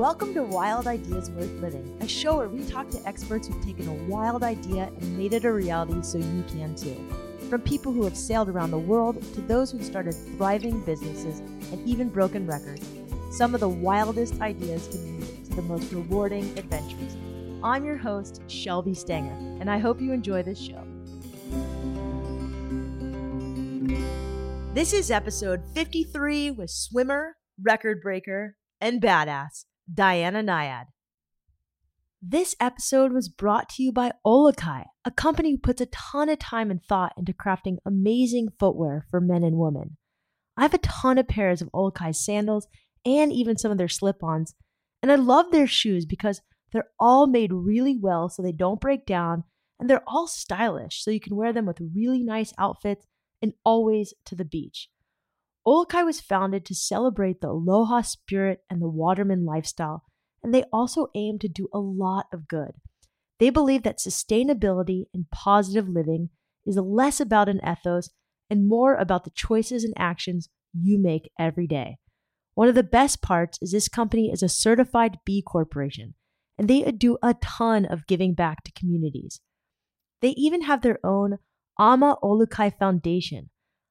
Welcome to Wild Ideas Worth Living, a show where we talk to experts who've taken a wild idea and made it a reality so you can too. From people who have sailed around the world to those who've started thriving businesses and even broken records, some of the wildest ideas can lead to the most rewarding adventures. I'm your host, Shelby Stanger, and I hope you enjoy this show. This is episode 53 with swimmer, record breaker, and badass Diana Nyad. This episode was brought to you by Olukai, a company who puts a ton of time and thought into crafting amazing footwear for men and women. I have a ton of pairs of Olukai sandals and even some of their slip ons, and I love their shoes because they're all made really well so they don't break down, and they're all stylish so you can wear them with really nice outfits and always to the beach. Olukai was founded to celebrate the aloha spirit and the waterman lifestyle, and they also aim to do a lot of good. They believe that sustainability and positive living is less about an ethos and more about the choices and actions you make every day. One of the best parts is this company is a certified B Corporation, and they do a ton of giving back to communities. They even have their own Ama Olukai Foundation,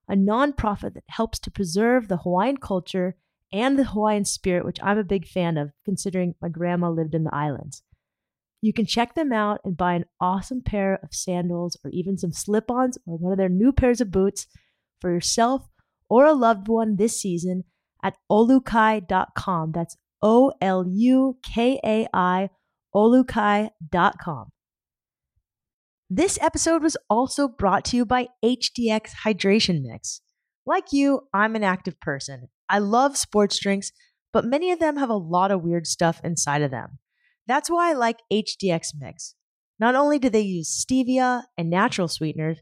a nonprofit that helps to preserve the Hawaiian culture and the Hawaiian spirit, which I'm a big fan of, considering my grandma lived in the islands. You can check them out and buy an awesome pair of sandals or even some slip ons or one of their new pairs of boots for yourself or a loved one this season at olukai.com. That's O L U K A I, olukai.com. This episode was also brought to you by HDX Hydration Mix. Like you, I'm an active person. I love sports drinks, but many of them have a lot of weird stuff inside of them. That's why I like HDX Mix. Not only do they use stevia and natural sweeteners,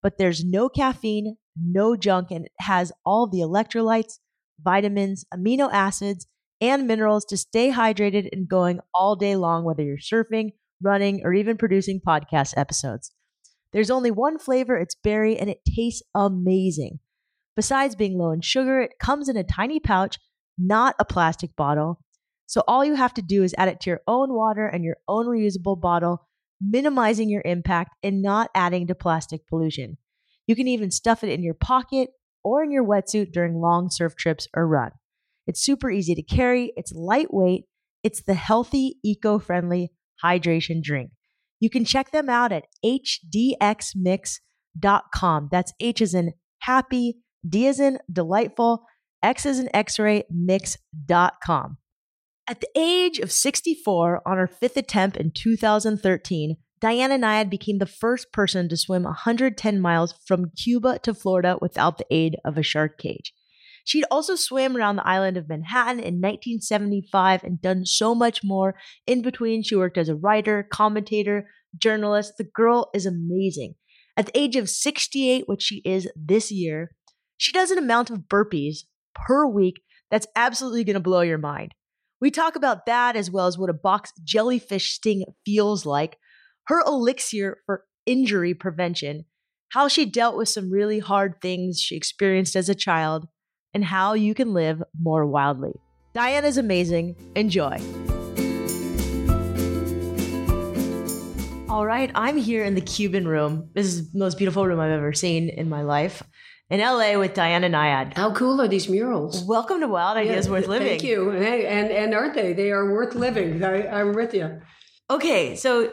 but there's no caffeine, no junk, and it has all the electrolytes, vitamins, amino acids, and minerals to stay hydrated and going all day long, whether you're surfing, running, or even producing podcast episodes. There's only one flavor, it's berry, and it tastes amazing. Besides being low in sugar, it comes in a tiny pouch, not a plastic bottle. So all you have to do is add it to your own water and your own reusable bottle, minimizing your impact and not adding to plastic pollution. You can even stuff it in your pocket or in your wetsuit during long surf trips or run. It's super easy to carry, it's lightweight, it's the healthy, eco friendly hydration drink. You can check them out at hdxmix.com. That's H as in happy, D as in delightful, X as in x ray, mix.com. At the age of 64, on her fifth attempt in 2013, Diana Nyad became the first person to swim 110 miles from Cuba to Florida without the aid of a shark cage. She'd also swam around the island of Manhattan in 1975 and done so much more. In between, she worked as a writer, commentator, journalist. The girl is amazing. At the age of 68, which she is this year, she does an amount of burpees per week that's absolutely going to blow your mind. We talk about that as well as what a box jellyfish sting feels like, her elixir for injury prevention, how she dealt with some really hard things she experienced as a child, and how you can live more wildly. Diane is amazing. Enjoy. All right, I'm here in the Cuban room. This is the most beautiful room I've ever seen in my life. In LA with Diana Nyad. How cool are these murals? Welcome to Wild Ideas yeah, Worth Living. Thank you. Hey, and and aren't they? They are worth living. I, I'm with you. Okay, so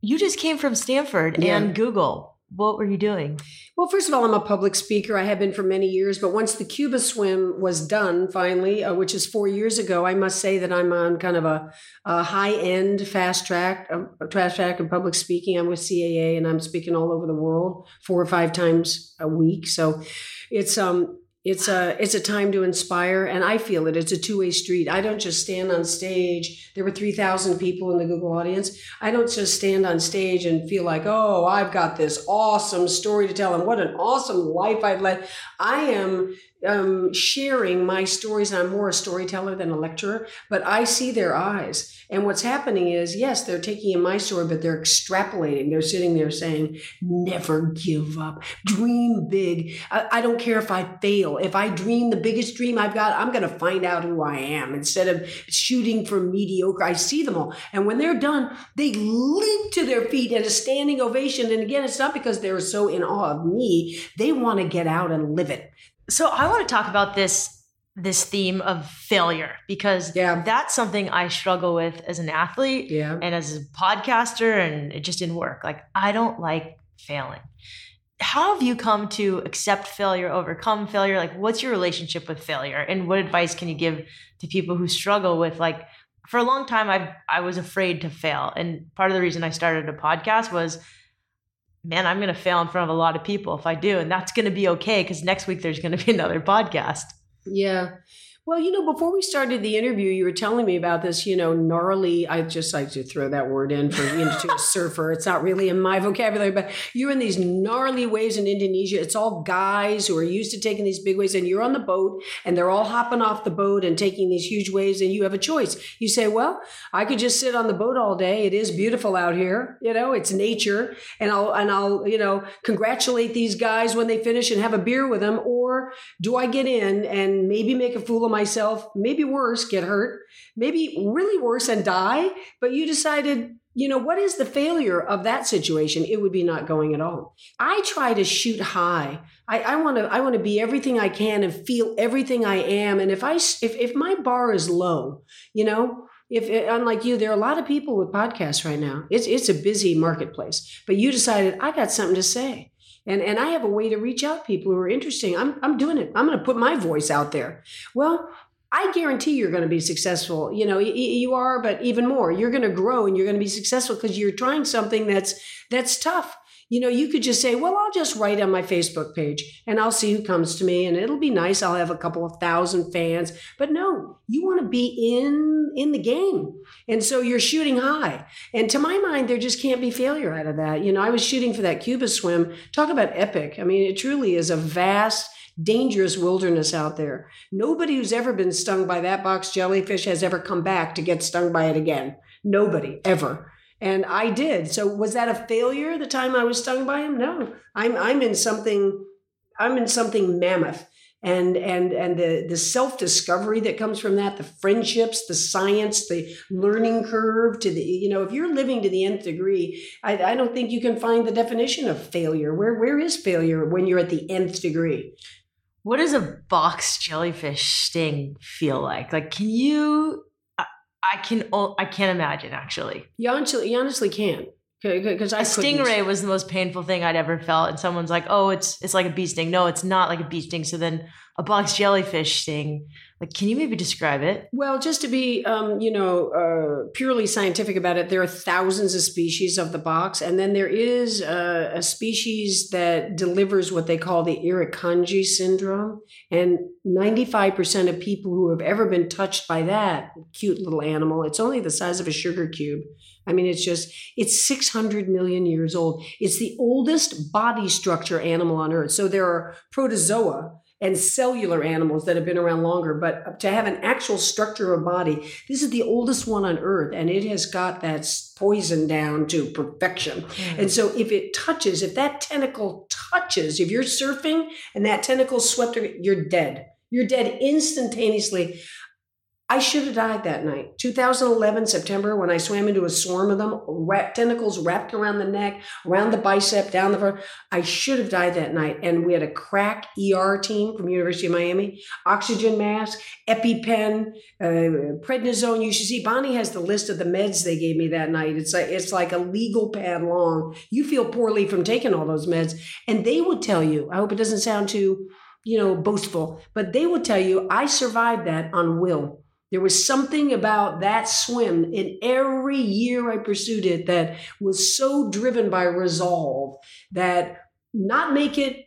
you just came from Stanford yeah. and Google what were you doing? Well, first of all, I'm a public speaker. I have been for many years, but once the Cuba swim was done finally, uh, which is four years ago, I must say that I'm on kind of a, a high end fast track, a fast track in public speaking. I'm with CAA and I'm speaking all over the world four or five times a week. So it's um it's a it's a time to inspire and i feel it. It's a two-way street. I don't just stand on stage. There were 3000 people in the google audience. I don't just stand on stage and feel like oh i've got this awesome story to tell and what an awesome life i've led. I am um, sharing my stories, I'm more a storyteller than a lecturer, but I see their eyes. And what's happening is, yes, they're taking in my story, but they're extrapolating. They're sitting there saying, never give up, dream big. I, I don't care if I fail. If I dream the biggest dream I've got, I'm going to find out who I am instead of shooting for mediocre. I see them all. And when they're done, they leap to their feet at a standing ovation. And again, it's not because they're so in awe of me, they want to get out and live it. So I want to talk about this this theme of failure because Yeah. that's something I struggle with as an athlete Yeah. and as a podcaster and it just didn't work. Like I don't like failing. How have you come to accept failure, overcome failure? Like what's your relationship with failure and what advice can you give to people who struggle with like for a long time I I was afraid to fail and part of the reason I started a podcast was man, I'm going to fail in front of a lot of people if I do and that's going to be okay cuz next week there's going to be another podcast. Yeah. Well, you know, before we started the interview, you were telling me about this, you know, gnarly. I just like to throw that word in for you know, to a surfer. It's not really in my vocabulary, but you're in these gnarly waves in Indonesia. It's all guys who are used to taking these big waves, and you're on the boat, and they're all hopping off the boat and taking these huge waves, and you have a choice. You say, "Well, I could just sit on the boat all day. It is beautiful out here. You know, it's nature, and I'll and I'll you know congratulate these guys when they finish and have a beer with them, or do I get in and maybe make a fool of myself, maybe worse, get hurt, maybe really worse and die? But you decided, you know, what is the failure of that situation? It would be not going at all. I try to shoot high. I want to I want to be everything I can and feel everything I am. And if I if if my bar is low, you know, if eh, unlike you, there are a lot of people with podcasts right now. It's it's a busy marketplace. But you decided I got something to say. And, and I have a way to reach out people who are interesting. I'm, I'm doing it. I'm going to put my voice out there. Well, I guarantee you're going to be successful. You know, you are, but even more, you're going to grow and you're going to be successful because you're trying something that's that's tough. You know, you could just say, "Well, I'll just write on my Facebook page and I'll see who comes to me and it'll be nice. I'll have a couple of thousand fans." But no, you want to be in in the game. And so you're shooting high. And to my mind, there just can't be failure out of that. You know, I was shooting for that Cuba swim. Talk about epic. I mean, it truly is a vast dangerous wilderness out there. Nobody who's ever been stung by that box jellyfish has ever come back to get stung by it again. Nobody ever. And I did. So was that a failure the time I was stung by him? No. I'm I'm in something I'm in something mammoth. And and and the the self-discovery that comes from that, the friendships, the science, the learning curve to the, you know, if you're living to the nth degree, I, I don't think you can find the definition of failure. Where where is failure when you're at the nth degree? What does a box jellyfish sting feel like? Like, can you? I, can. I can't imagine actually. You honestly, you honestly can't. Because I A couldn't. stingray was the most painful thing I'd ever felt, and someone's like, "Oh, it's it's like a bee sting." No, it's not like a bee sting. So then, a box jellyfish thing. Like, can you maybe describe it? Well, just to be, um, you know, uh, purely scientific about it, there are thousands of species of the box, and then there is uh, a species that delivers what they call the Irukandji syndrome, and ninety-five percent of people who have ever been touched by that cute little animal, it's only the size of a sugar cube. I mean, it's just, it's 600 million years old. It's the oldest body structure animal on Earth. So there are protozoa and cellular animals that have been around longer, but to have an actual structure of a body, this is the oldest one on Earth, and it has got that poison down to perfection. Hmm. And so if it touches, if that tentacle touches, if you're surfing and that tentacle swept, you're dead. You're dead instantaneously. I should have died that night. 2011 September when I swam into a swarm of them, tentacles wrapped around the neck, around the bicep, down the front. I should have died that night. And we had a crack ER team from University of Miami, oxygen mask, EpiPen, uh, prednisone. You should see Bonnie has the list of the meds they gave me that night. It's like it's like a legal pad long. You feel poorly from taking all those meds, and they would tell you. I hope it doesn't sound too, you know, boastful, but they will tell you I survived that on will. There was something about that swim in every year I pursued it that was so driven by resolve that not make it,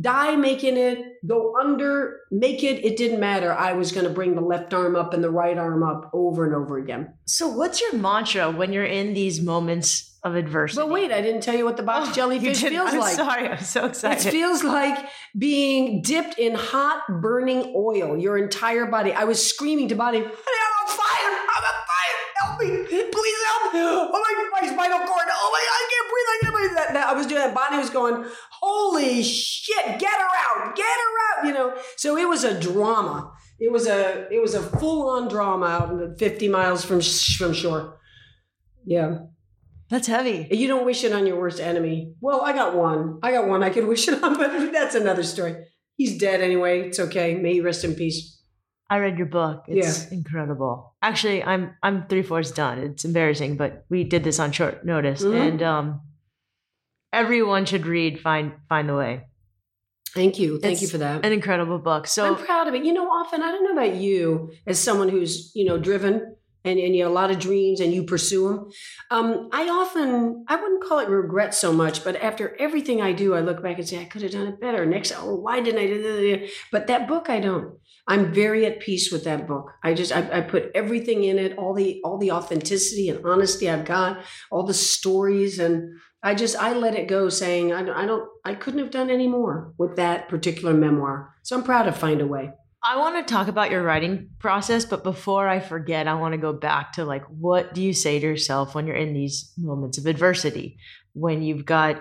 die making it, go under, make it. It didn't matter. I was going to bring the left arm up and the right arm up over and over again. So, what's your mantra when you're in these moments of adversity? But wait, I didn't tell you what the box Oh, jellyfish feels I'm like. Sorry, I'm so excited. It feels like being dipped in hot, burning oil, your entire body. I was screaming to Bonnie, honey, I'm on fire! I'm on fire! Help me! Please help! Oh my, my spinal cord! Oh my, I can't breathe! I can't breathe! That, that- I was doing that. Bonnie was going, holy shit! Get her out! Get her out! You know. So it was a drama. It was a it was a full on drama out in the 50 miles from from shore. Yeah. That's heavy. You don't wish it on your worst enemy. Well, I got one. I got one I could wish it on, but that's another story. He's dead anyway. It's okay. May he rest in peace. I read your book. It's incredible. Actually, I'm I'm three fourths done. It's embarrassing, but we did this on short notice, Mhm. and um, everyone should read "Find Find the Way." Thank you. Thank It's you for that. An incredible book. So I'm proud of it. You know, often I don't know about you as someone who's you know driven and, and you have a lot of dreams and you pursue them. Um, I often I wouldn't call it regret so much, but after everything I do, I look back and say I could have done it better. Next, oh, why didn't I do that? But that book, I don't. I'm very at peace with that book. I just I, I put everything in it, all the all the authenticity and honesty I've got, all the stories, and I just I let it go, saying I don't I don't I couldn't have done any more with that particular memoir. So I'm proud of Find a Way. I want to talk about your writing process, but before I forget, I want to go back to like, what do you say to yourself when you're in these moments of adversity? When you've got,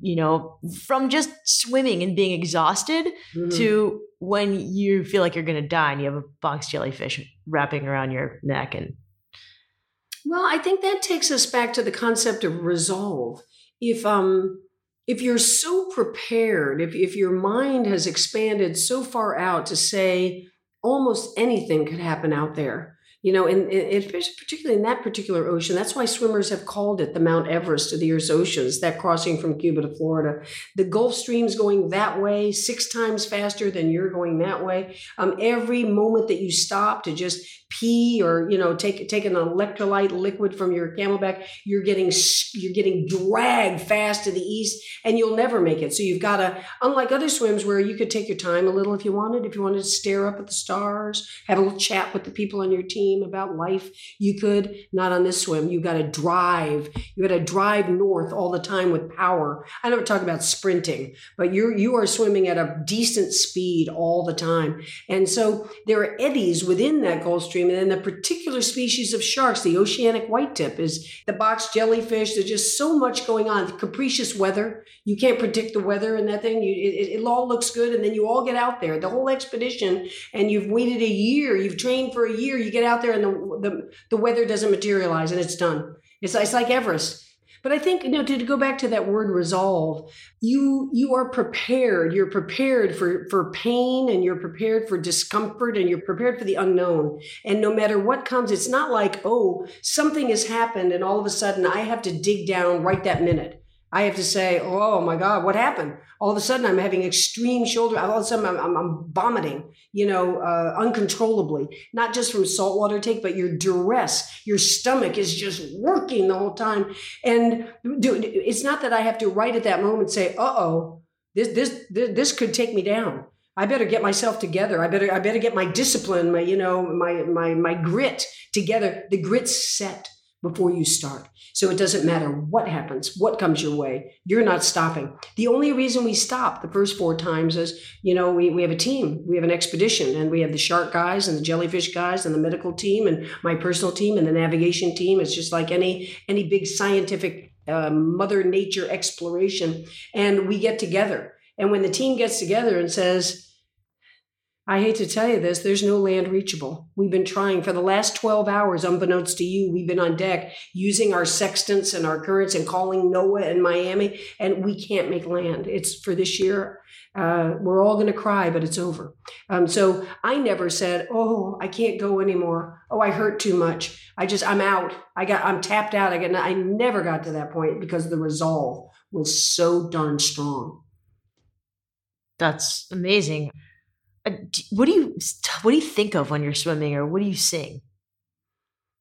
you know, from just swimming and being exhausted Mhm. to when you feel like you're going to die and you have a box jellyfish wrapping around your neck and Well, I think that takes us back to the concept of resolve. If um if you're so prepared, if if your mind has expanded so far out to say almost anything could happen out there, you know, and, and particularly in that particular ocean, that's why swimmers have called it the Mount Everest of the Earth's oceans. That crossing from Cuba to Florida, the Gulf Stream's going that way six times faster than you're going that way. Um, every moment that you stop to just pee or you know take take an electrolyte liquid from your CamelBak you're getting you're getting dragged fast to the east and you'll never make it. So you've got to unlike other swims where you could take your time a little if you wanted if you wanted to stare up at the stars have a little chat with the people on your team about life you could not on this swim. You've got to drive you got to drive north all the time with power. I never talk about sprinting but you're you are swimming at a decent speed all the time. And so there are eddies within that Gulf Stream. And then the particular species of sharks, the oceanic white tip, is the box jellyfish. There's just so much going on. Capricious weather. You can't predict the weather and that thing. You, it, it all looks good. And then you all get out there, the whole expedition, and you've waited a year. You've trained for a year. You get out there and the, the, the weather doesn't materialize and it's done. It's, it's like Everest. But I think, you know, to, to go back to that word resolve, you you are prepared. You're prepared for for pain and you're prepared for discomfort and you're prepared for the unknown. And no matter what comes it's not like oh something has happened and all of a sudden i have to dig down right that minute i have to say oh my god what happened all of a sudden i'm having extreme shoulder all of a sudden i'm, I'm, I'm vomiting you know uh, uncontrollably not just from saltwater take but your duress your stomach is just working the whole time and dude, it's not that I have to right at that moment say, "Uh oh, this this this this could take me down." I better get myself together. I better I better get my discipline, my you know my my my grit together. The grit's set before you start, so it doesn't matter what happens, what comes your way. You're not stopping. The only reason we stop the first four times is you know we we have a team, we have an expedition, and we have the shark guys and the jellyfish guys and the medical team and my personal team and the navigation team. It's just like any any big scientific uh, mother nature exploration and we get together and when the team gets together and says i hate to tell you this there's no land reachable we've been trying for the last 12 hours unbeknownst to you we've been on deck using our sextants and our currents and calling noaa in miami and we can't make land it's for this year uh, we're all going to cry but it's over um, so i never said oh i can't go anymore oh i hurt too much I just I'm out. I got I'm tapped out. I got I never got to that point because the resolve was so darn strong. that's amazing. Uh, What do you what do you think of when you're swimming, or what do you sing?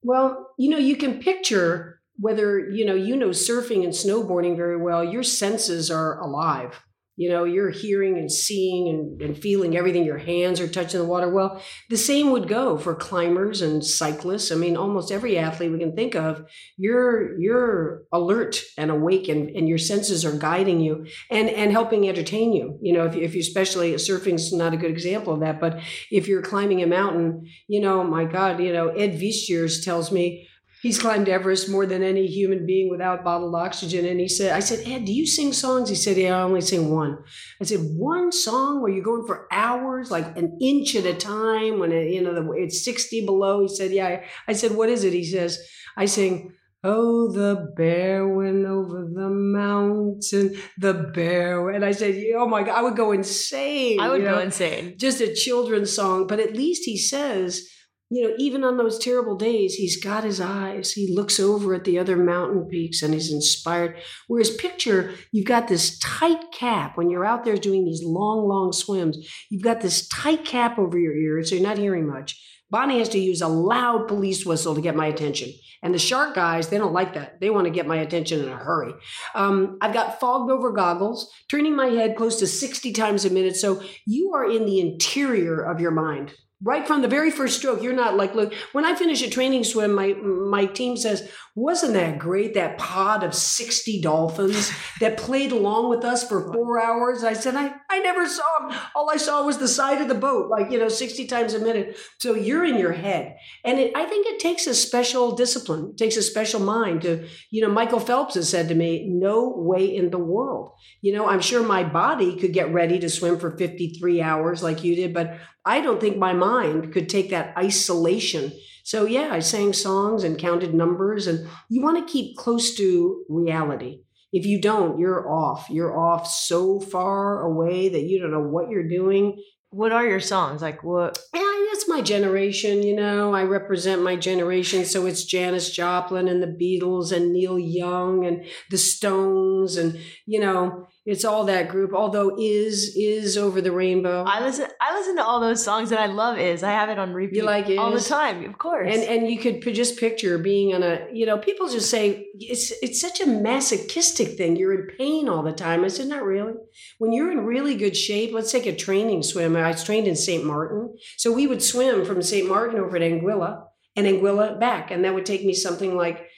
Well, you know, you can picture whether you know you know surfing and snowboarding very well. Your senses are alive. You know you're hearing and seeing and, and feeling everything your hands are touching the water. Well the same would go for climbers and cyclists. I mean almost every athlete we can think of you're you're alert and awake and, and your senses are guiding you and and helping entertain you. You know if, if you especially surfing's not a good example of that but if you're climbing a mountain you know my god you know ed Viesturs tells me He's climbed Everest more than any human being without bottled oxygen. And he said, I said, Ed, do you sing songs? He said, Yeah, I only sing one. I said, One song where you're going for hours, like an inch at a time when it, you know the, it's 60 below? He said, Yeah. I said, What is it? He says, I sing, Oh, the bear went over the mountain, the bear. And I said, Oh my God, I would go insane. I would go know? insane. Just a children's song. But at least he says, you know, even on those terrible days, he's got his eyes. He looks over at the other mountain peaks and he's inspired. Whereas, picture, you've got this tight cap when you're out there doing these long, long swims. You've got this tight cap over your ears, so you're not hearing much. Bonnie has to use a loud police whistle to get my attention. And the shark guys, they don't like that. They want to get my attention in a hurry. Um, I've got fogged over goggles, turning my head close to 60 times a minute. So you are in the interior of your mind right from the very first stroke you're not like look when i finish a training swim my my team says wasn't that great that pod of 60 dolphins that played along with us for four hours? I said i i never saw them all i saw was the side of the boat like you know 60 times a minute. So you're in your head. And it, i think it takes a special discipline takes a special mind to you know michael phelps has said to me no way in the world. You know i'm sure my body could get ready to swim for 53 hours like you did but I don't think my mind could take that isolation. So, yeah, I sang songs and counted numbers, and you want to keep close to reality. If you don't, you're off. You're off so far away that you don't know what you're doing. What are your songs? Like what? Yeah, that's my generation, you know. I represent my generation. So it's Janis Joplin and the Beatles and Neil Young and the Stones and, you know, it's all that group. Although is is over the rainbow. I listen. I listen to all those songs, and I love Iz. I have it on repeat. You like Iz? all the time, of course. And and you could just picture being on a. You know, people just say it's it's such a masochistic thing. You're in pain all the time. I said, not really. When you're in really good shape, let's take a training swim. I was trained in St. Martin, so we would swim from St. Martin over to Anguilla and Anguilla back, and that would take me something like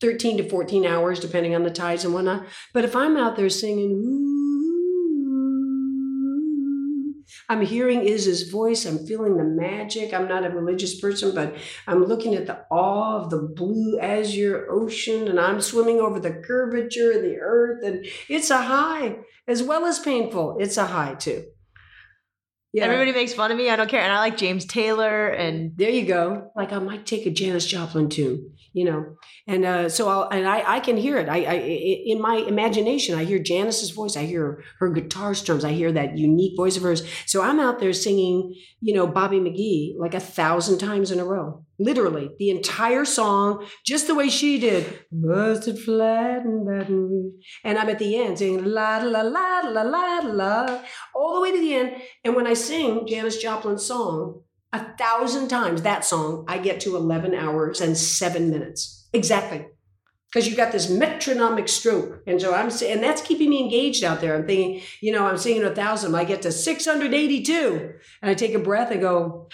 13 to 14 hours, depending on the tides and whatnot. But if I'm out there singing, ooh, I'm hearing Iz's voice. I'm feeling the magic. I'm not a religious person, but I'm looking at the awe of the blue azure ocean and I'm swimming over the curvature of the earth. And it's a high as well as painful. It's a high too. Yeah. Everybody makes fun of me. I don't care. And I like James Taylor. And there you go. Like I might take a Janis Joplin tune you know? And uh, so I'll, and I, I can hear it. I, I in my imagination i hear janis's voice i hear her guitar strums i hear that unique voice of hers. So i'm out there singing you know bobby mcgee like a thousand times in a row literally the entire song just the way she did. Busted flat in baton rouge and i'm at the end singing la la la la la la all the way to the end. And when i sing janis joplin's song a thousand times that song, I get to 11 hours and seven minutes. Exactly. Because you've got this metronomic stroke. And so I'm saying, and that's keeping me engaged out there. I'm thinking, you know, I'm singing a thousand, I get to 682. And I take a breath and go,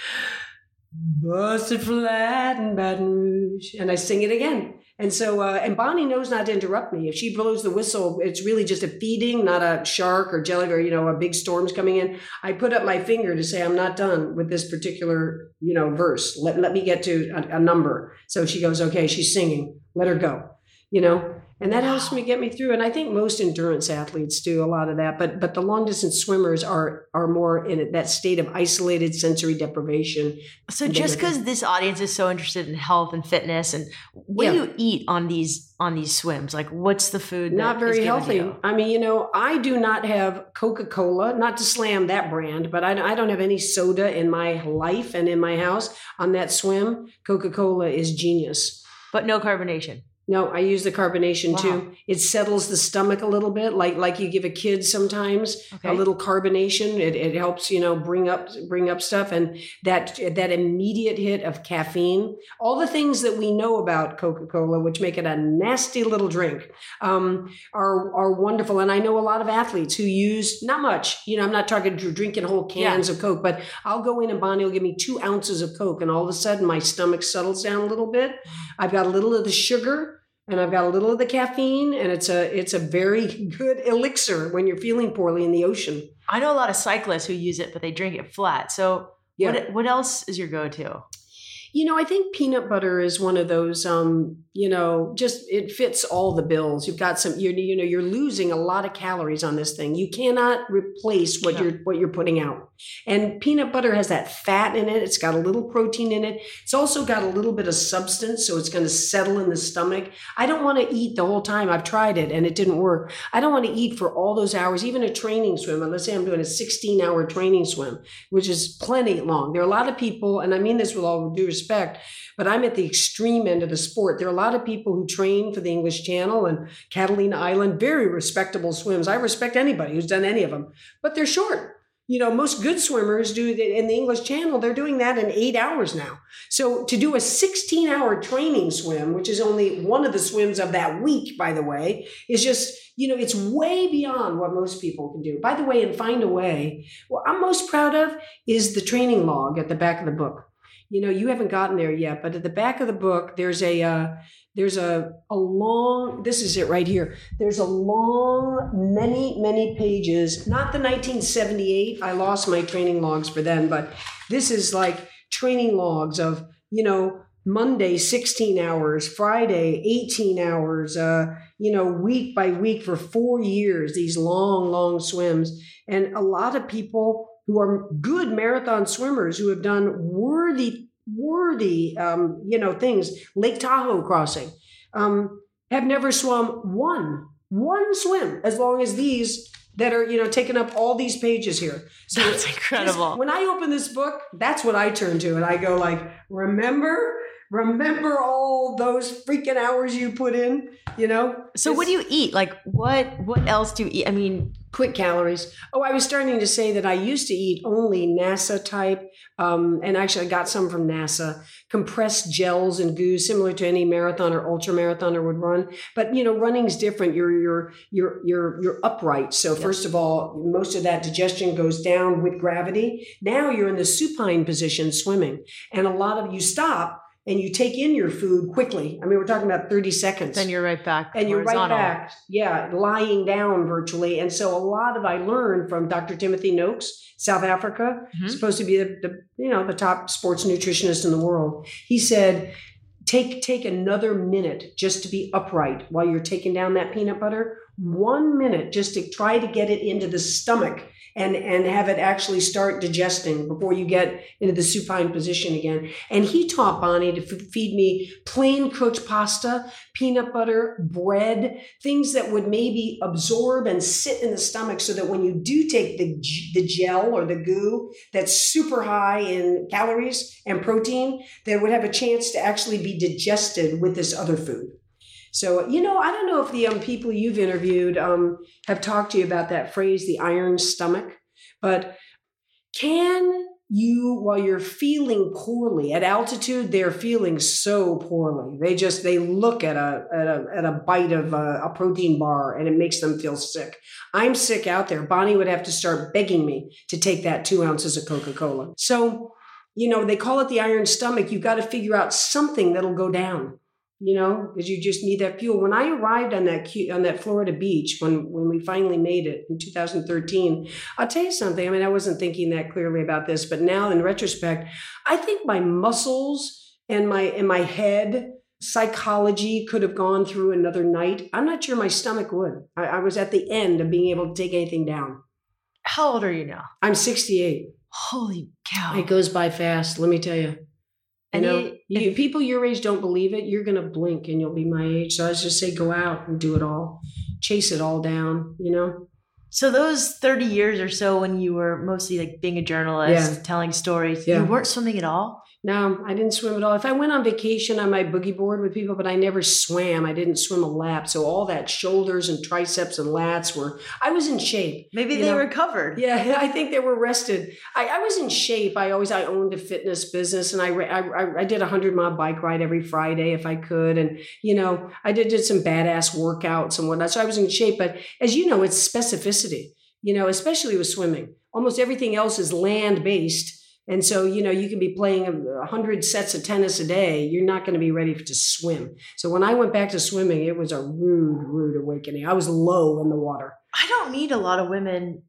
busted flat in Baton Rouge. And I sing it again. And so, uh, and Bonnie knows not to interrupt me. If she blows the whistle, it's really just a feeding, not a shark or jelly or, you know, a big storm's coming in. I put up my finger to say, I'm not done with this particular, you know, verse. Let, let me get to a, a number. So she goes, okay, she's singing. Let her go, you know? And that helps me get me through and i think most endurance athletes do a lot of that but but the long distance swimmers are are more in that state of isolated sensory deprivation so just because this audience is so interested in health and fitness and what yeah. do you eat on these on these swims? Like what's the food not very healthy. i mean you know i do not have coca-cola not to slam that brand but I, I don't have any soda in my life and in my house on that swim. Coca-cola is genius. But no carbonation No, I use the carbonation Wow. too. It settles the stomach a little bit, like like you give a kid sometimes Okay. a little carbonation. It, it helps you know bring up bring up stuff, and that that immediate hit of caffeine, all the things that we know about Coca Cola, which make it a nasty little drink, um, are are wonderful. And I know a lot of athletes who use not much. You know, I'm not talking drinking whole cans of Coke, but I'll go in and Bonnie will give me two ounces of Coke, and all of a sudden my stomach settles down a little bit. I've got a little of the sugar and I've got a little of the caffeine, and it's a it's a very good elixir when you're feeling poorly in the ocean. I know a lot of cyclists who use it, but they drink it flat. So Yeah. what what else is your go-to? You know, I think peanut butter is one of those. Um, you know, just it fits all the bills. You've got some. You you know, you're losing a lot of calories on this thing. You cannot replace what Yeah. you're what you're putting out. And peanut butter has that fat in it. It's got a little protein in it. It's also got a little bit of substance, so it's going to settle in the stomach. I don't want to eat the whole time. I've tried it and it didn't work. I don't want to eat for all those hours, even a training swim. And let's say I'm doing a 16 hour training swim, which is plenty long. There are a lot of people, and I mean this with all due respect, but I'm at the extreme end of the sport. There are a lot of people who train for the English Channel and Catalina Island, very respectable swims. I respect anybody who's done any of them, but they're short. You know, most good swimmers do in the English Channel. They're doing that in eight hours now. So to do a 16 hour training swim, which is only one of the swims of that week, by the way, is just, you know, it's way beyond what most people can do. By the way, and find a way, what I'm most proud of is the training log at the back of the book. You know, you haven't gotten there yet, but at the back of the book, there's a, uh, there's a, a long, this is it right here. There's a long, many, many pages, not the 1978. I lost my training logs for then, but this is like training logs of, you know, Monday 16 hours, Friday 18 hours, uh, you know, week by week for four years, these long, long swims. And a lot of people who are good marathon swimmers who have done worthy, worthy, um, you know, things, Lake Tahoe crossing, um, have never swum one, one swim as long as these that are, you know, taking up all these pages here. So That's just- incredible. when I open this book, that's what I turn to, and I go like, remember, remember all those freaking hours you put in, you know. So what do you eat? Like what what else do you eat? I mean, quick calories. Oh, I was starting to say that I used to eat only NASA type, um, and actually I got some from NASA, compressed gels and goo, similar to any marathon or ultra marathoner would run. But you know, running's different. You're you're you're you're you're upright. So Yeah. first of all, most of that digestion goes down with gravity. Now you're in the supine position swimming, and a lot of you stop. And you take in your food quickly. I mean, we're talking about 30 seconds then you're right back. and you're right back yeah lying down virtually and so a lot of i learned from dr timothy noakes south africa Mhm. supposed to be the, the you know the top sports nutritionist in the world he said take take another minute just to be upright while you're taking down that peanut butter one minute just to try to get it into the stomach and and have it actually start digesting before you get into the supine position again. And he taught bonnie to f- feed me plain cooked pasta peanut butter bread things that would maybe absorb and sit in the stomach so that when you do take the the gel or the goo that's super high in calories and protein that would have a chance to actually be digested with this other food so you know i don't know if the um, people you've interviewed um, have talked to you about that phrase the iron stomach but can you while you're feeling poorly at altitude they're feeling so poorly. They just they look at a at a, at a bite of a, a protein bar and it makes them feel sick. I'm sick out there. Bonnie would have to start begging me to take that two ounces of coca-cola. So you know they call it the iron stomach. You've got to figure out something that'll go down you know because you just need that fuel when i arrived on that on that florida beach when when we finally made it in 2013 I'll tell you something. I mean, I wasn't thinking that clearly about this, but now in retrospect, I think my muscles and my and my head psychology could have gone through another night. I'm not sure my stomach would. I, I was at the end of being able to take anything down. How old are you now? I'm 68. Holy cow. It goes by fast. Let me tell you. You And know, you- people your age don't believe it. You're gonna blink and you'll be my age. So I just say, go out and do it all, chase it all down. You know. So those 30 years or so when you were mostly like being a journalist, Yeah. telling stories, Yeah. you weren't swimming at all? No, I didn't swim at all. If I went on vacation, on my boogie board with people, but I never swam. I didn't swim a lap. So all that shoulders and triceps and lats were, I was in shape. Maybe they know, recovered. Yeah, I think they were rested. I, I was in shape. I always I owned a fitness business, and I, I- I did a hundred mile bike ride every Friday if I could, and you know I did did some badass workouts and whatnot. So I was in shape. But as you know, it's specificity. You know, especially with swimming. Almost everything else is land based. And so, you know, you can be playing a hundred sets of tennis a day. You're not going to be ready to swim. So when I went back to swimming, it was a rude, rude awakening. I was low in the water. I don't meet a lot of women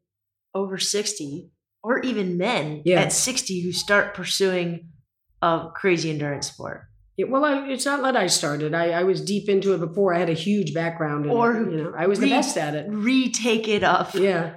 over 60 or even men Yeah. at 60 who start pursuing a crazy endurance sport. Yeah, well, I, it's not that I started. I, I was deep into it before. I had a huge background in Or it. You know, I was the best at it. Retake it up. Yeah.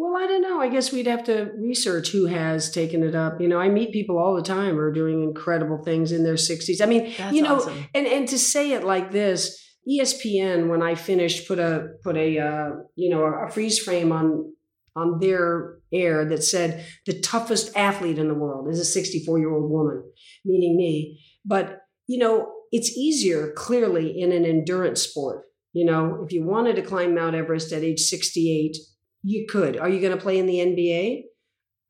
Well, I don't know. I guess we'd have to research who has taken it up. You know, I meet people all the time who are doing incredible things in their 60s. I mean, That's you know, awesome. and and to say it like this, ESPN when I finished put a put a uh, you know a freeze frame on on their air that said the toughest athlete in the world is a 64 year old woman, meaning me. But you know, it's easier clearly in an endurance sport. You know, if you wanted to climb Mount Everest at age 68, you could. Are you going to play in the NBA?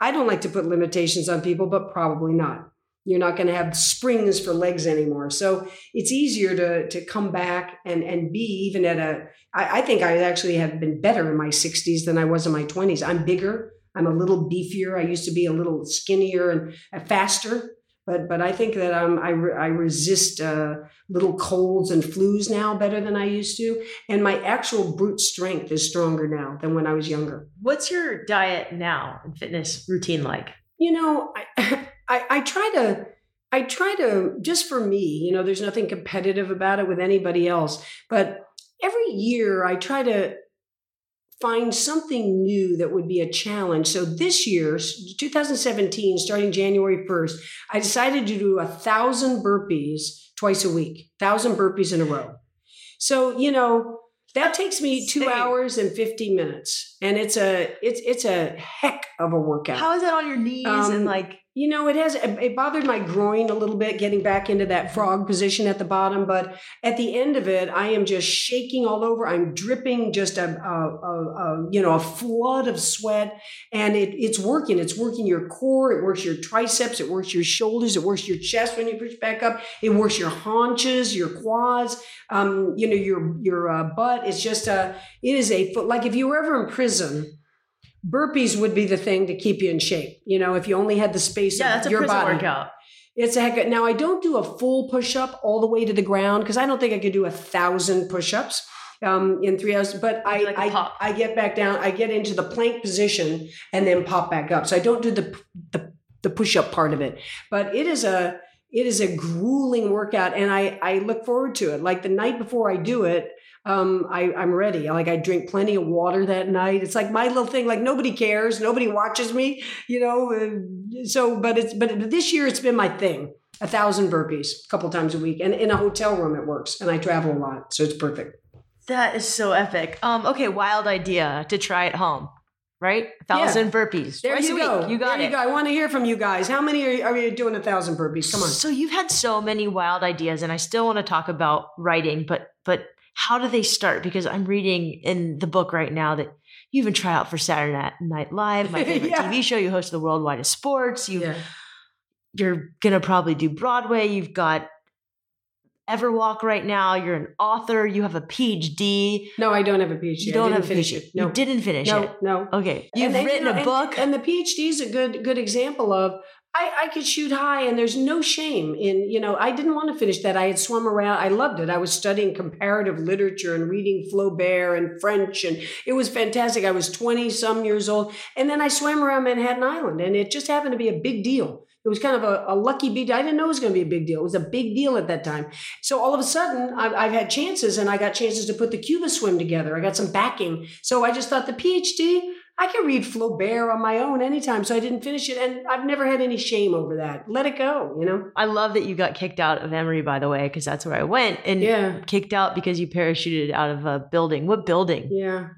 I don't like to put limitations on people, but probably not. You're not going to have springs for legs anymore. So it's easier to to come back and and be even at a. I, I think I actually have been better in my 60s than I was in my 20s. I'm bigger. I'm a little beefier. I used to be a little skinnier and uh, faster. But but I think that um, I re- I resist uh, little colds and flus now better than I used to, and my actual brute strength is stronger now than when I was younger. What's your diet now and fitness routine like? you know I, I i try to i try to just for me you know there's nothing competitive about it with anybody else but every year i try to find something new that would be a challenge. So this year 2017 starting january 1st i decided to do a thousand burpees twice a week thousand burpees in a row. So you know that takes me two Insane. hours and 50 minutes and it's a it's it's a heck of a workout. How is that on your knees Um, and like you know, it has it bothered my groin a little bit getting back into that frog position at the bottom, but at the end of it, I am just shaking all over. I'm dripping just a, a, a, a you know a flood of sweat, and it, it's working. It's working your core. It works your triceps. It works your shoulders. It works your chest when you push back up. It works your haunches, your quads. Um, you know your your uh, butt. It's just a. It is a foot, like if you were ever in prison burpees would be the thing to keep you in shape. You know, if you only had the space yeah, of that's a your body. workout. It's a heck of, now I don't do a full push up all the way to the ground because I don't think I could do a thousand push ups um, in three hours. But I, like I. I get back down, I get into the plank position and then pop back up. So I don't do the the, the push up part of it. But it is a it is a grueling workout and I, I look forward to it. Like the night before I do it, um, I, I'm ready. Like I drink plenty of water that night. It's like my little thing. Like nobody cares, nobody watches me, you know. uh, So, but it's but this year it's been my thing. A thousand burpees, a couple times a week, and in a hotel room it works. And I travel a lot, so it's perfect. That is so epic. Um, okay, wild idea to try at home, right? A thousand burpees. There twice you a go. You got there it. You go. I want to hear from you guys. How many are you, are you doing a thousand burpees? Come on. So you've had so many wild ideas, and I still want to talk about writing, but but how do they start? Because I'm reading in the book right now that you even try out for Saturday Night- Live, my favorite Yeah. TV show. You host the Worldwide of Sports. You Yeah. you're gonna probably do Broadway. You've got Everwalk right now. You're an author. You have a PhD. No, I don't have a PhD. You don't have a PhD. it. No. You didn't finish no, it. no. Okay, you've And written a and- book. and, the PhD is a good good example of I, I could shoot high, and there's no shame in you know I didn't want to finish that. I had swum around. I loved it. I was studying comparative literature and reading Flaubert and French, and it was fantastic. I was twenty some years old, and then I swam around Manhattan Island, and it just happened to be a big deal. It was kind of a, a lucky big. I didn't know it was going to be a big deal. It was a big deal at that time. So all of a sudden, I've, I've had chances, and I got chances to put the Cuba swim together. I got some backing. So I just thought the PhD. I can read Flaubert on my own anytime, so I didn't finish it, and I've never had any shame over that. Let it go, you know. I love that you got kicked out of Emory, by the way, because that's where I went. And Yeah, kicked out because you parachuted out of a building. What building? yeah.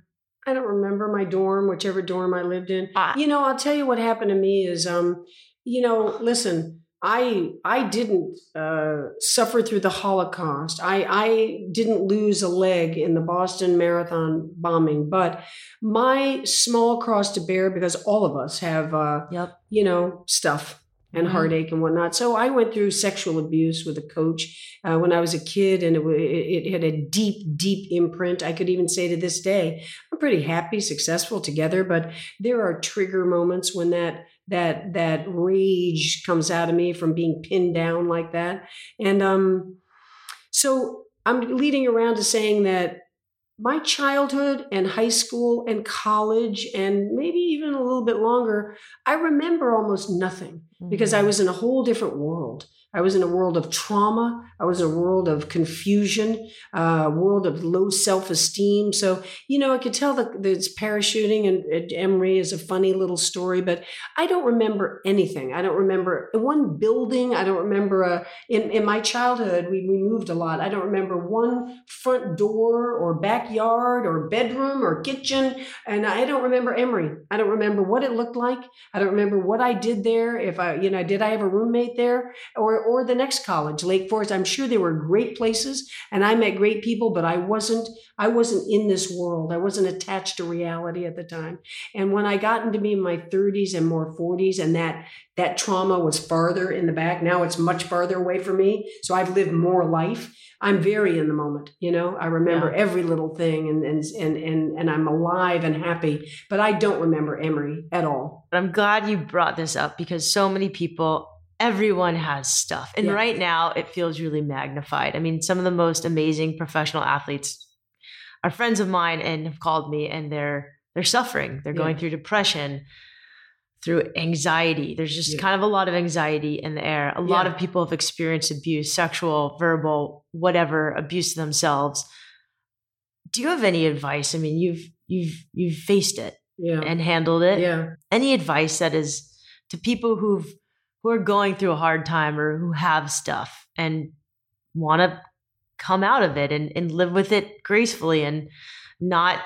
I don't remember my dorm, whichever dorm I lived in. Ah. You know, I'll tell you what happened to me is, um, you know, listen, I I didn't uh, suffer through the Holocaust. I I didn't lose a leg in the Boston Marathon bombing, but my small cross to bear because all of us have uh, Yep. you know stuff and Mhm. heartache and whatnot. So I went through sexual abuse with a coach uh, when I was a kid, and it, it, it had a deep, deep imprint. I could even say to this day, I'm pretty happy, successful together, but there are trigger moments when that that that rage comes out of me from being pinned down like that, and um, so I'm leading around to saying that my childhood and high school and college and maybe even a little bit longer, I remember almost nothing because I Mhm. was in a whole different world. I was in a world of trauma. I was in a world of confusion, a world of low self esteem. So, you know, I could tell that it's parachuting and and Emory is a funny little story, but I don't remember anything. I don't remember one building. I don't remember a, in, in my childhood, we, we moved a lot. I don't remember one front door or backyard or bedroom or kitchen. And I don't remember Emory. I don't remember what it looked like. I don't remember what I did there. If I, you know, did I have a roommate there or, or the next college, Lake Forest? I'm sure there were great places and I met great people, but I wasn't, I wasn't in this world. I wasn't attached to reality at the time. And when I got into me in my 30s and more 40s, and that that trauma was farther in the back, now it's much farther away from me. So I've lived more life. I'm very in the moment. You know, I remember every little thing, and and and and and I'm alive and happy. But I don't remember Emory at all. But I'm glad you brought this up because so many people, everyone has stuff. And Yeah. right now it feels really magnified. I mean, some of the most amazing professional athletes are friends of mine and have called me and they're they're suffering. They're going through depression, through anxiety. There's just Yeah. kind of a lot of anxiety in the air. A lot of people have experienced abuse, sexual, verbal, whatever, abuse to themselves. Do you have any advice? I mean, you've you've you've faced it Yeah. and handled it yeah. any advice that is to people who've who are going through a hard time or who have stuff and want to come out of it and, and live with it gracefully and not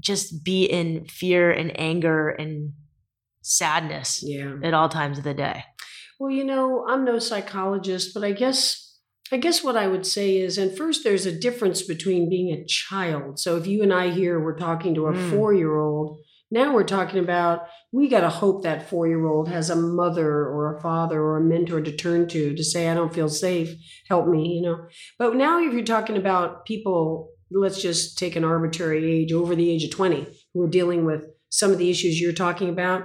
just be in fear and anger and sadness Yeah. at all times of the day. Well, you know, I'm no psychologist, but I guess I guess what I would say is, and first, there's a difference between being a child. So if you and I here were talking to a Mm. four year old, now we're talking about we got to hope that four year old has a mother or a father or a mentor to turn to to say, I don't feel safe, help me, you know. But now, if you're talking about people, let's just take an arbitrary age over the age of 20 who are dealing with some of the issues you're talking about.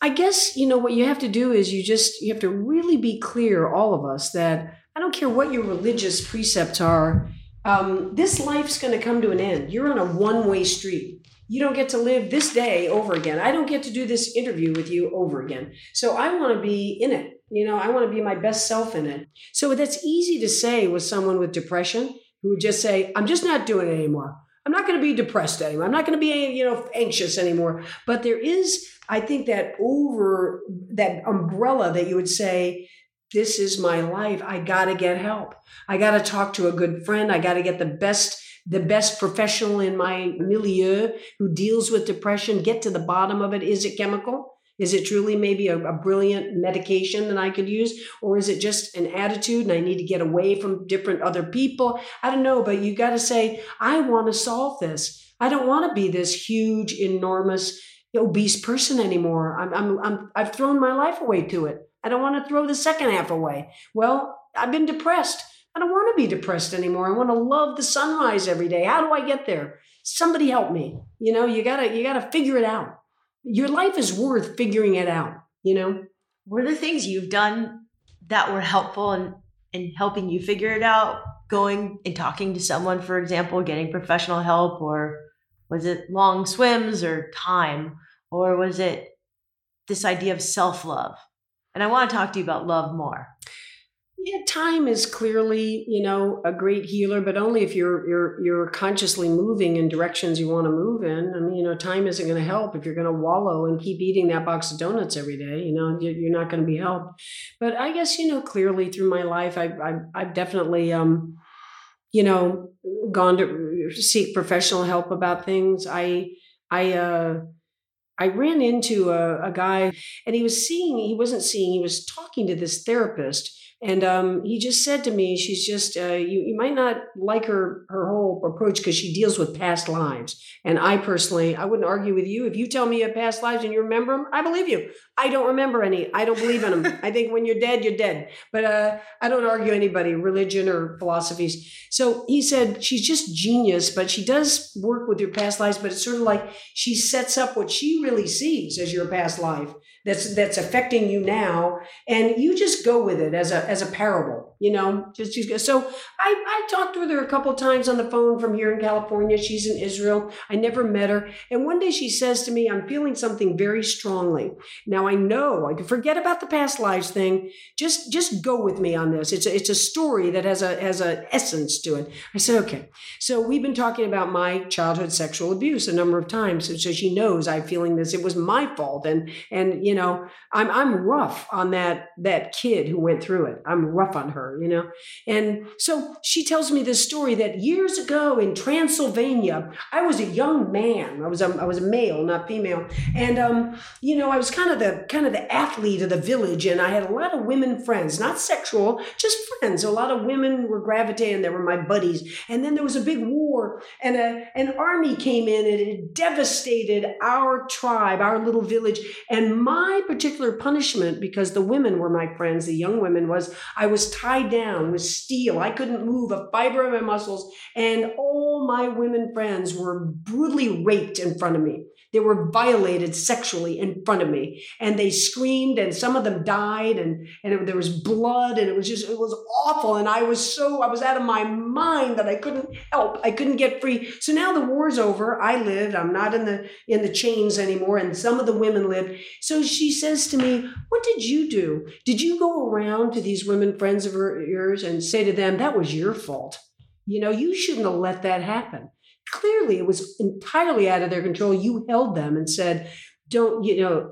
I guess, you know, what you have to do is you just, you have to really be clear, all of us, that I don't care what your religious precepts are, um, this life's going to come to an end. You're on a one way street. You don't get to live this day over again. I don't get to do this interview with you over again. So I want to be in it. You know, I want to be my best self in it. So that's easy to say with someone with depression who would just say, I'm just not doing it anymore. I'm not going to be depressed anymore. I'm not going to be, you know, anxious anymore. But there is, I think, that over that umbrella that you would say, this is my life. I got to get help. I got to talk to a good friend. I got to get the best the best professional in my milieu who deals with depression, get to the bottom of it. Is it chemical? Is it truly maybe a, a, brilliant medication that I could use? Or is it just an attitude and I need to get away from different other people? I don't know, but you got to say, I want to solve this. I don't want to be this huge, enormous, obese person anymore. I'm, I'm, I'm, I've thrown my life away to it. I don't want to throw the second half away. Well, I've been depressed. I don't want to be depressed anymore. I want to love the sunrise every day. How do I get there? Somebody help me. You know, you gotta you gotta figure it out. Your life is worth figuring it out, you know? Were the things you've done that were helpful in, in helping you figure it out? Going and talking to someone, for example, getting professional help, or was it long swims or time? Or was it this idea of self-love? And I want to talk to you about love more. Yeah, time is clearly, you know, a great healer, but only if you're you're you're consciously moving in directions you want to move in. I mean, you know, time isn't going to help if you're going to wallow and keep eating that box of donuts every day. You know, you're not going to be helped. But I guess you know clearly through my life, I've I've, I've definitely, um, you know, gone to seek professional help about things. I I uh, I ran into a, a guy and he was seeing, he wasn't seeing, he was talking to this therapist and um, he just said to me, she's just, uh, you, you might not like her, her whole approach because she deals with past lives. And I personally, I wouldn't argue with you. If you tell me you have past lives and you remember them, I believe you. I don't remember any. I don't believe in them. I think when you're dead, you're dead. But uh, I don't argue anybody, religion or philosophies. So he said, she's just genius, but she does work with your past lives. But it's sort of like she sets up what she really sees as your past life that's that's affecting you now and you just go with it as a as a parable you know? Just, just so i i talked with her a couple times on the phone from here in california. She's in israel. I never met her. And one day she says to me i'm feeling something very strongly. Now i know i can forget about the past lives thing. Just just go with me on this. It's a, it's a story that has a has an essence to it. I said okay. So we've been talking about my childhood sexual abuse a number of times so she knows i'm feeling this. It was my fault and and you know, I'm I'm rough on that that kid who went through it. I'm rough on her, you know. And so she tells me this story that years ago in Transylvania, I was a young man. I was a, I was a male, not female, and um, you know, I was kind of the kind of the athlete of the village, and I had a lot of women friends, not sexual, just friends. A lot of women were gravitating. They were my buddies. And then there was a big war, and a an army came in, and it devastated our tribe, our little village, and my my particular punishment, because the women were my friends, the young women, was I was tied down with steel. I couldn't move a fiber of my muscles. And all my women friends were brutally raped in front of me. They were violated sexually in front of me and they screamed and some of them died and, and it, there was blood and it was just, it was awful. And I was so, I was out of my mind that I couldn't help. I couldn't get free. So now the war's over. I lived. I'm not in the, in the chains anymore. And some of the women lived. So she says to me, what did you do? Did you go around to these women friends of yours and say to them, that was your fault? You know, you shouldn't have let that happen clearly it was entirely out of their control. You held them and said, don't, you know,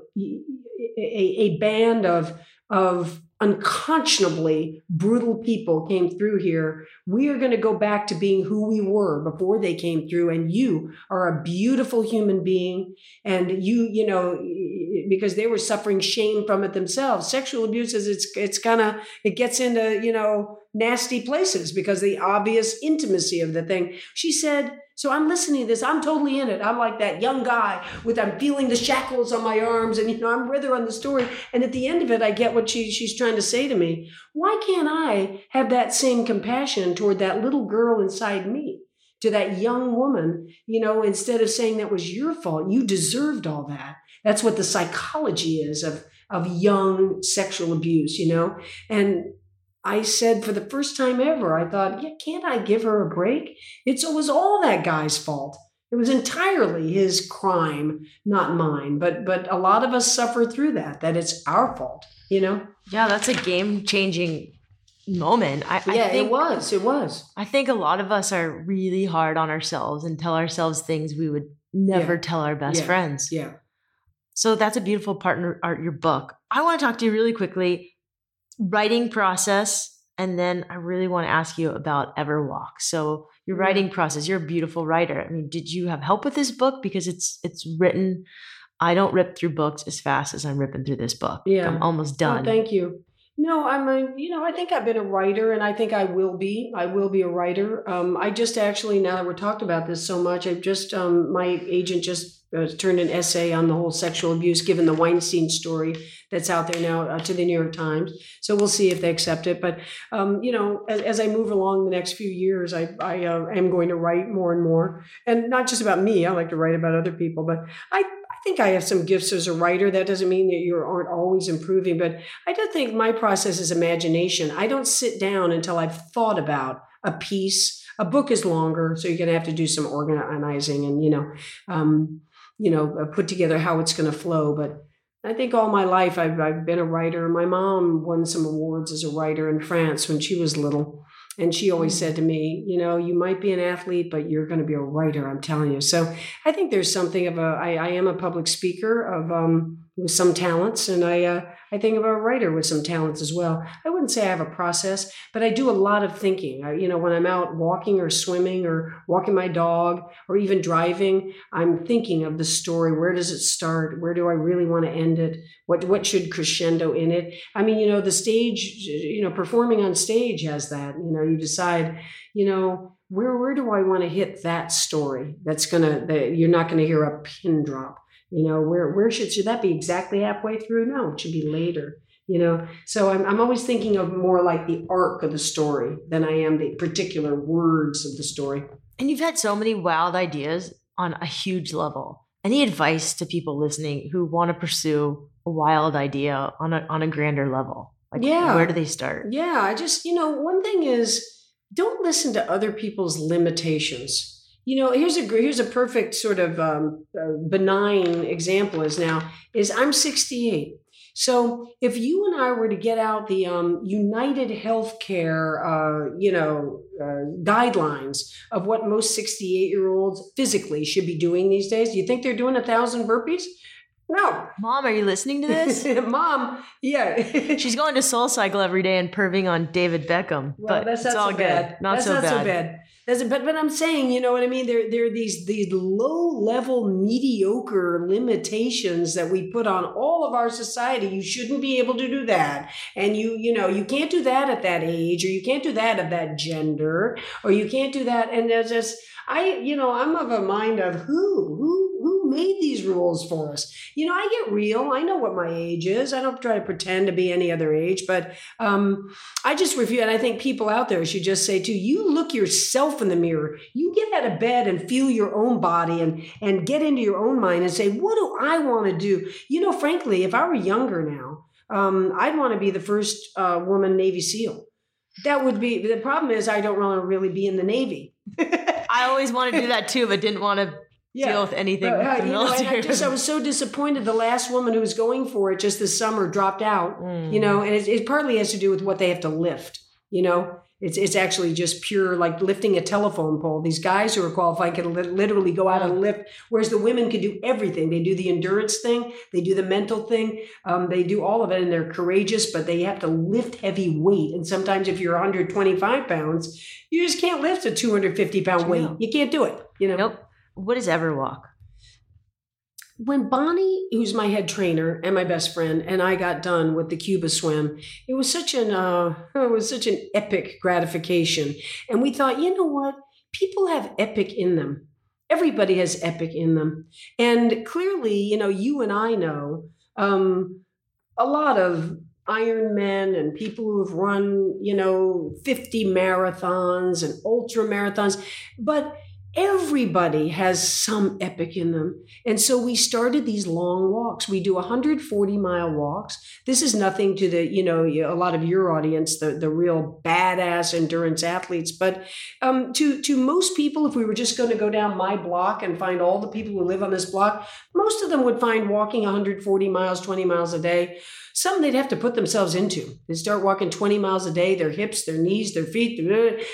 a, a band of, of unconscionably brutal people came through here. We are going to go back to being who we were before they came through. And you are a beautiful human being. And you, you know, because they were suffering shame from it themselves. Sexual abuse is it's it's kind of it gets into, you know, nasty places because the obvious intimacy of the thing. She said, so I'm listening to this. I'm totally in it. I'm like that young guy with I'm feeling the shackles on my arms, and you know I'm with her on the story. And at the end of it, I get what she she's trying to say to me. Why can't I have that same compassion toward that little girl inside me, to that young woman? You know, instead of saying that was your fault, you deserved all that. That's what the psychology is of of young sexual abuse. You know, and I said for the first time ever, I thought, yeah, can't I give her a break? It's, it was all that guy's fault. It was entirely his crime, not mine. But but a lot of us suffer through that. That it's our fault. You know. Yeah, that's a game changing moment. I, yeah, I think, it was. It was. I think a lot of us are really hard on ourselves and tell ourselves things we would never yeah. tell our best yeah. friends. Yeah. So that's a beautiful part art. your book. I want to talk to you really quickly writing process and then I really want to ask you about Everwalk. So your mm-hmm. writing process, you're a beautiful writer. I mean, did you have help with this book because it's it's written I don't rip through books as fast as I'm ripping through this book. Yeah. I'm almost oh, done. Oh, thank you. No, I'm a, you know, I think I've been a writer and I think I will be. I will be a writer. Um, I just actually, now that we're talked about this so much, I've just, um, my agent just uh, turned an essay on the whole sexual abuse given the Weinstein story that's out there now uh, to the New York Times. So we'll see if they accept it. But um, you know, as, as, I move along the next few years, I, I uh, am going to write more and more, and not just about me. I like to write about other people, but I. I think I have some gifts as a writer. That doesn't mean that you aren't always improving, but I do think my process is imagination. I don't sit down until I've thought about a piece. A book is longer, so you're going to have to do some organizing and you know, um, you know, uh, put together how it's going to flow. But I think all my life I've, I've been a writer. My mom won some awards as a writer in France when she was little. And she always mm. said to me, you know, you might be an athlete, but you're going to be a writer, I'm telling you. So I think there's something of a, I, I am a public speaker of, um, with some talents, and I uh, I think of a writer with some talents as well. I wouldn't say I have a process, but I do a lot of thinking. I, you know, when I'm out walking or swimming or walking my dog or even driving, I'm thinking of the story. Where does it start? Where do I really want to end it? What what should crescendo in it? I mean, you know, the stage, you know, performing on stage has that. You know, you decide, you know, where where do I want to hit that story? That's gonna that you're not gonna hear a pin drop. You know, where where should should that be exactly halfway through? No, it should be later. You know, so I'm I'm always thinking of more like the arc of the story than I am the particular words of the story. And you've had so many wild ideas on a huge level. Any advice to people listening who want to pursue a wild idea on a on a grander level? Like, Yeah. where do they start? Yeah, I just, you know, one thing is don't listen to other people's limitations. You know, here's a here's a perfect sort of um, uh, benign example is now is I'm 68. So if you and I were to get out the um, United Healthcare, uh, you know, uh, guidelines of what most 68 year olds physically should be doing these days, do you think they're doing a thousand burpees? No, Mom, are you listening to this? mom. Yeah, She's going to Soul Cycle every day and perving on David Beckham. Well, but that's it's not all so good. bad. Not, that's so, not bad. so bad. That's but but I'm saying, you know what I mean? There there are these these low level mediocre limitations that we put on all of our society. You shouldn't be able to do that, and you you know you can't do that at that age, or you can't do that at that gender, or you can't do that. And there's just I you know I'm of a mind of who who made these rules for us. You know I get real. I know what my age is. I don't try to pretend to be any other age, but um, I just review, and I think people out there should just say too, you look yourself in the mirror. You get out of bed and feel your own body and and get into your own mind and say, what do I want to do? You know, frankly, if I were younger now, um, I'd want to be the first uh, woman Navy SEAL. That would be the problem is I don't want to really be in the Navy. I always wanted to do that too, but didn't want to deal with anything with uh, you know. I just I was so disappointed. The last woman who was going for it just this summer dropped out. Mm. you know and it, it partly has to do with what they have to lift you know it's it's actually just pure like lifting a telephone pole these guys who are qualified can li- literally go out and lift whereas the women can do everything they do the endurance thing they do the mental thing um, they do all of it and they're courageous but they have to lift heavy weight and sometimes if you're 125 pounds you just can't lift a 250 pound weight you can't do it you know Nope. What is Everwalk? when Bonnie, who's my head trainer and my best friend, and I got done with the Cuba swim, it was such an uh, it was such an epic gratification. And we thought, you know what? People have epic in them. Everybody has epic in them. And clearly, you know, you and I know um, a lot of Ironmen and people who have run, you know, 50 marathons and ultra marathons, but everybody has some epic in them. And so we started these long walks. We do 140 mile walks. This is nothing to the, you know, a lot of your audience, the, the real badass endurance athletes. But um, to, to most people, if we were just going to go down my block and find all the people who live on this block, most of them would find walking 140 miles, 20 miles a day something they'd have to put themselves into. They start walking 20 miles a day, their hips, their knees, their feet.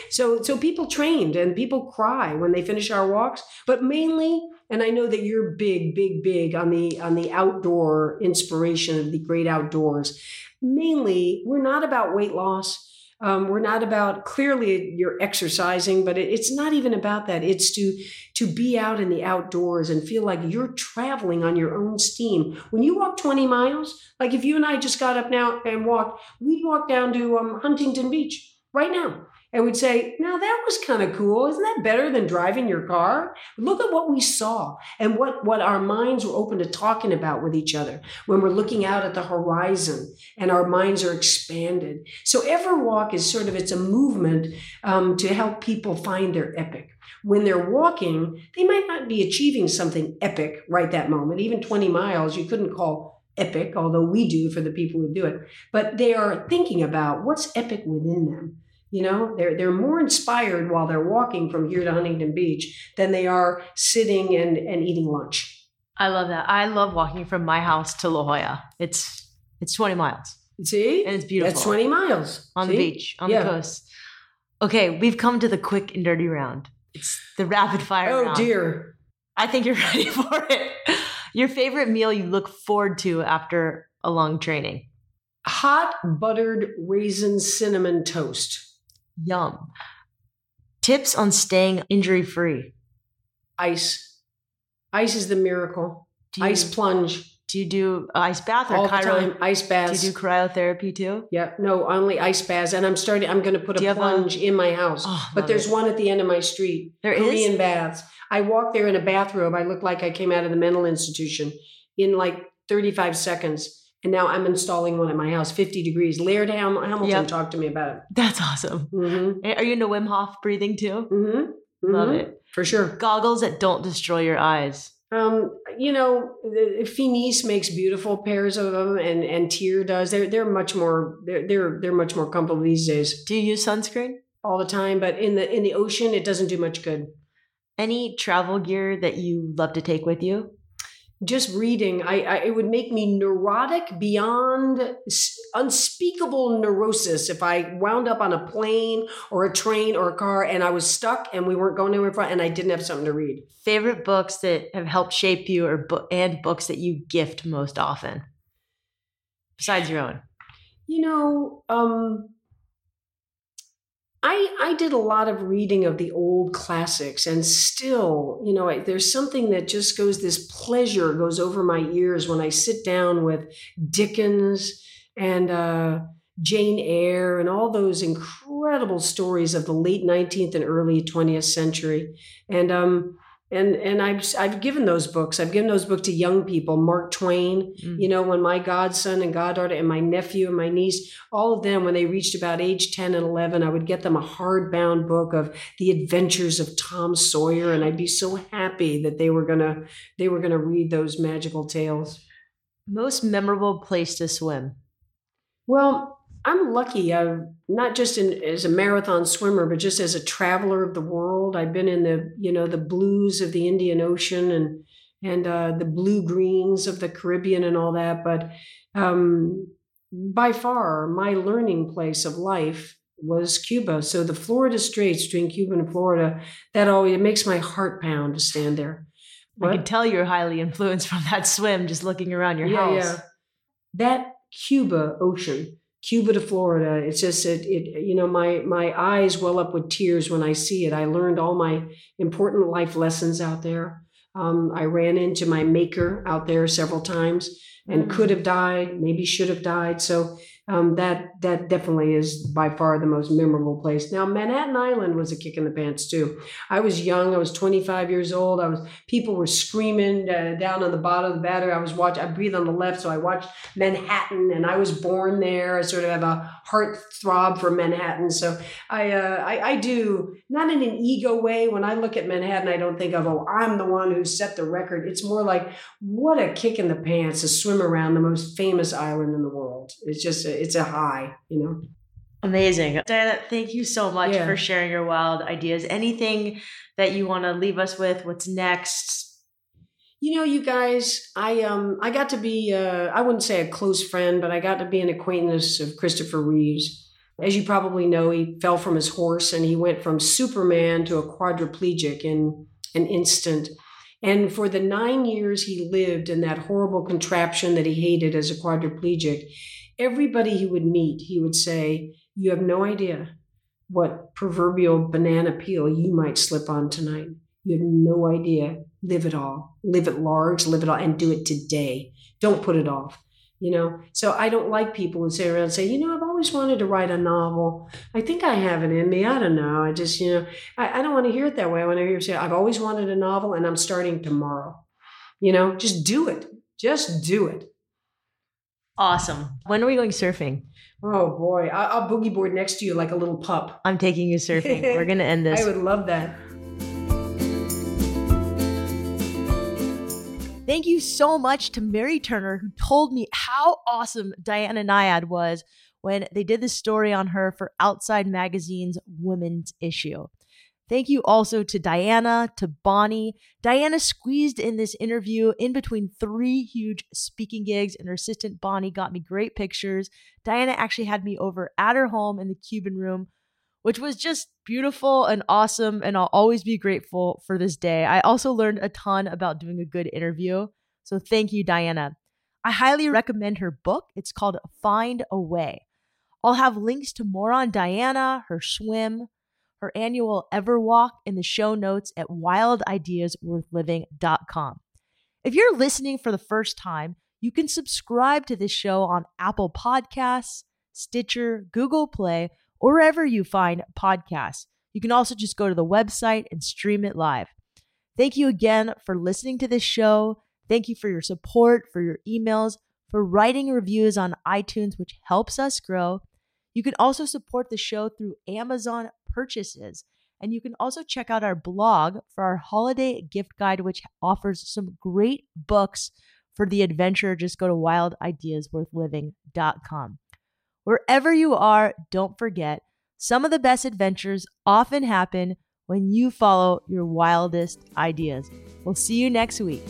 So, so people trained and people cry when they finish our walks, but mainly, and I know that you're big, big, big on the on the outdoor inspiration of the great outdoors. Mainly, we're not about weight loss. Um, we're not about clearly you're exercising, but it, it's not even about that. It's to to be out in the outdoors and feel like you're traveling on your own steam. When you walk 20 miles, like if you and I just got up now and walked, we'd walk down to um, Huntington Beach right now. And we'd say, now that was kind of cool. Isn't that better than driving your car? Look at what we saw and what, what our minds were open to talking about with each other when we're looking out at the horizon and our minds are expanded. So Everwalk is sort of, it's a movement um, to help people find their epic when they're walking, they might not be achieving something epic right that moment. Even 20 miles, you couldn't call epic, although we do for the people who do it. But they are thinking about what's epic within them. You know, they're they're more inspired while they're walking from here to Huntington Beach than they are sitting and, and eating lunch. I love that. I love walking from my house to La Jolla. It's it's 20 miles See? and it's beautiful. That's 20 miles. on See? the beach, on Yeah. the coast. Okay, we've come to the quick and dirty round. It's the rapid fire Oh round. dear. I think you're ready for it. Your favorite meal you look forward to after a long training? Hot buttered raisin cinnamon toast. Yum. Tips on staying injury free. Ice. Ice is the miracle. Do you, ice plunge Do you do ice bath or all the time. Ice Do baths. you do cryotherapy too? yeah, no, only ice baths. And I'm starting. I'm going to put Do a have a- plunge in my house. Oh, but there's it. one at the end of my street. There is? Korean baths. I walked there in a bathrobe. I looked like I came out of the mental institution in like 35 seconds. And now I'm installing one at my house, 50 degrees. Laird Ham- Hamilton Yep. talked to me about it. That's awesome. Mm-hmm. Are you into Wim Hof breathing too? Mm-hmm. Love Mhm. it. For sure. Goggles that don't destroy your eyes. Um, you know, Finis makes beautiful pairs of them, and and TYR does. They're they're much more they're they're they're much more comfortable these days, Do you use sunscreen? all the time. But in the in the ocean, it doesn't do much good. Any travel gear that you love to take with you? Just reading, I, I it would make me neurotic beyond unspeakable neurosis if I wound up on a plane or a train or a car and I was stuck and we weren't going anywhere and I didn't have something to read. Favorite books that have helped shape you, or book and books that you gift most often, besides your own. You know, um, I I did a lot of reading of the old classics, and still, you know, there's something that just goes. This pleasure goes over my ears when I sit down with Dickens and uh, Jane Eyre and all those incredible stories of the late 19th and early 20th century, and um. And and I've I've given those books. I've given those books to young people. Mark Twain, Mm. you know, when my godson and goddaughter and my nephew and my niece, all of them, when they reached about age 10 and 11, I would get them a hardbound book of the adventures of Tom Sawyer. And I'd be so happy that they were to, they were going to read those magical tales. Most memorable place to swim. Well, I'm lucky. I'm not just in, as a marathon swimmer, but just as a traveler of the world. I've been in the, you know, the blues of the Indian Ocean and, and uh, the blue greens of the Caribbean and all that. But um, by far, my learning place of life was Cuba. So the Florida Straits between Cuba and Florida, that always it makes my heart pound to stand there. I can tell you're highly influenced from that swim just looking around your yeah, house. yeah. That Cuba ocean, Cuba to Florida, it's just it, it you know, my my eyes well up with tears when I see it. I learned all my important life lessons out there. Um, I ran into my maker out there several times and Mm. could have died, maybe should have died. So um, that that definitely is by far the most memorable place. Now Manhattan Island was a kick in the pants too. I was young. I was 25 years old. I was people were screaming uh, down on the bottom of the battery. I was watching. I breathe on the left, so I watched Manhattan, and I was born there. I sort of have a heart throb for Manhattan. So I, uh, I I do not in an ego way. When I look at Manhattan, I don't think of oh I'm the one who set the record. It's more like what a kick in the pants to swim around the most famous island in the world. It's just a, it's a high, you know. Amazing. Diana, thank you so much Yeah. for sharing your wild ideas. Anything that you want to leave us with? What's next? You know, you guys, I um I got to be uh I wouldn't say a close friend, but I got to be an acquaintance of Christopher Reeves. As you probably know, he fell from his horse and he went from Superman to a quadriplegic in an instant. And for the nine years he lived in that horrible contraption that he hated as a quadriplegic, everybody he would meet, he would say, You have no idea what proverbial banana peel you might slip on tonight. You have no idea. Live it all. Live it large, live it all, and do it today. Don't put it off. You know, so I don't like people who say around and say, you know, I've always wanted to write a novel. I think I have it in me. I don't know. I just, you know, I, I don't want to hear it that way. I want to hear you say, I've always wanted a novel and I'm starting tomorrow. You know, just do it. Just do it. Awesome. When are we going surfing? Oh boy, I, I'll boogie board next to you like a little pup. I'm taking you surfing. We're going to end this. I would love that. Thank you so much to Mary Turner, who told me how awesome Diana Nyad was when they did this story on her for Outside Magazine's women's issue. Thank you also to Diana, to Bonnie. Diana squeezed in this interview in between three huge speaking gigs, and her assistant Bonnie got me great pictures. Diana actually had me over at her home in the Cuban room, which was just beautiful and awesome. And I'll always be grateful for this day. I also learned a ton about doing a good interview. So thank you, Diana. I highly recommend her book. It's called Find a Way. I'll have links to more on Diana, her swim, her annual Everwalk in the show notes at wildideasworthliving.com. If you're listening for the first time, you can subscribe to this show on Apple Podcasts, Stitcher, Google Play, or wherever you find podcasts. You can also just go to the website and stream it live. Thank you again for listening to this show. Thank you for your support, for your emails, for writing reviews on iTunes, which helps us grow. You can also support the show through Amazon purchases. And you can also check out our blog for our holiday gift guide, which offers some great books for the adventure. Just go to wildideasworthliving.com. Wherever you are, don't forget some of the best adventures often happen when you follow your wildest ideas. We'll see you next week.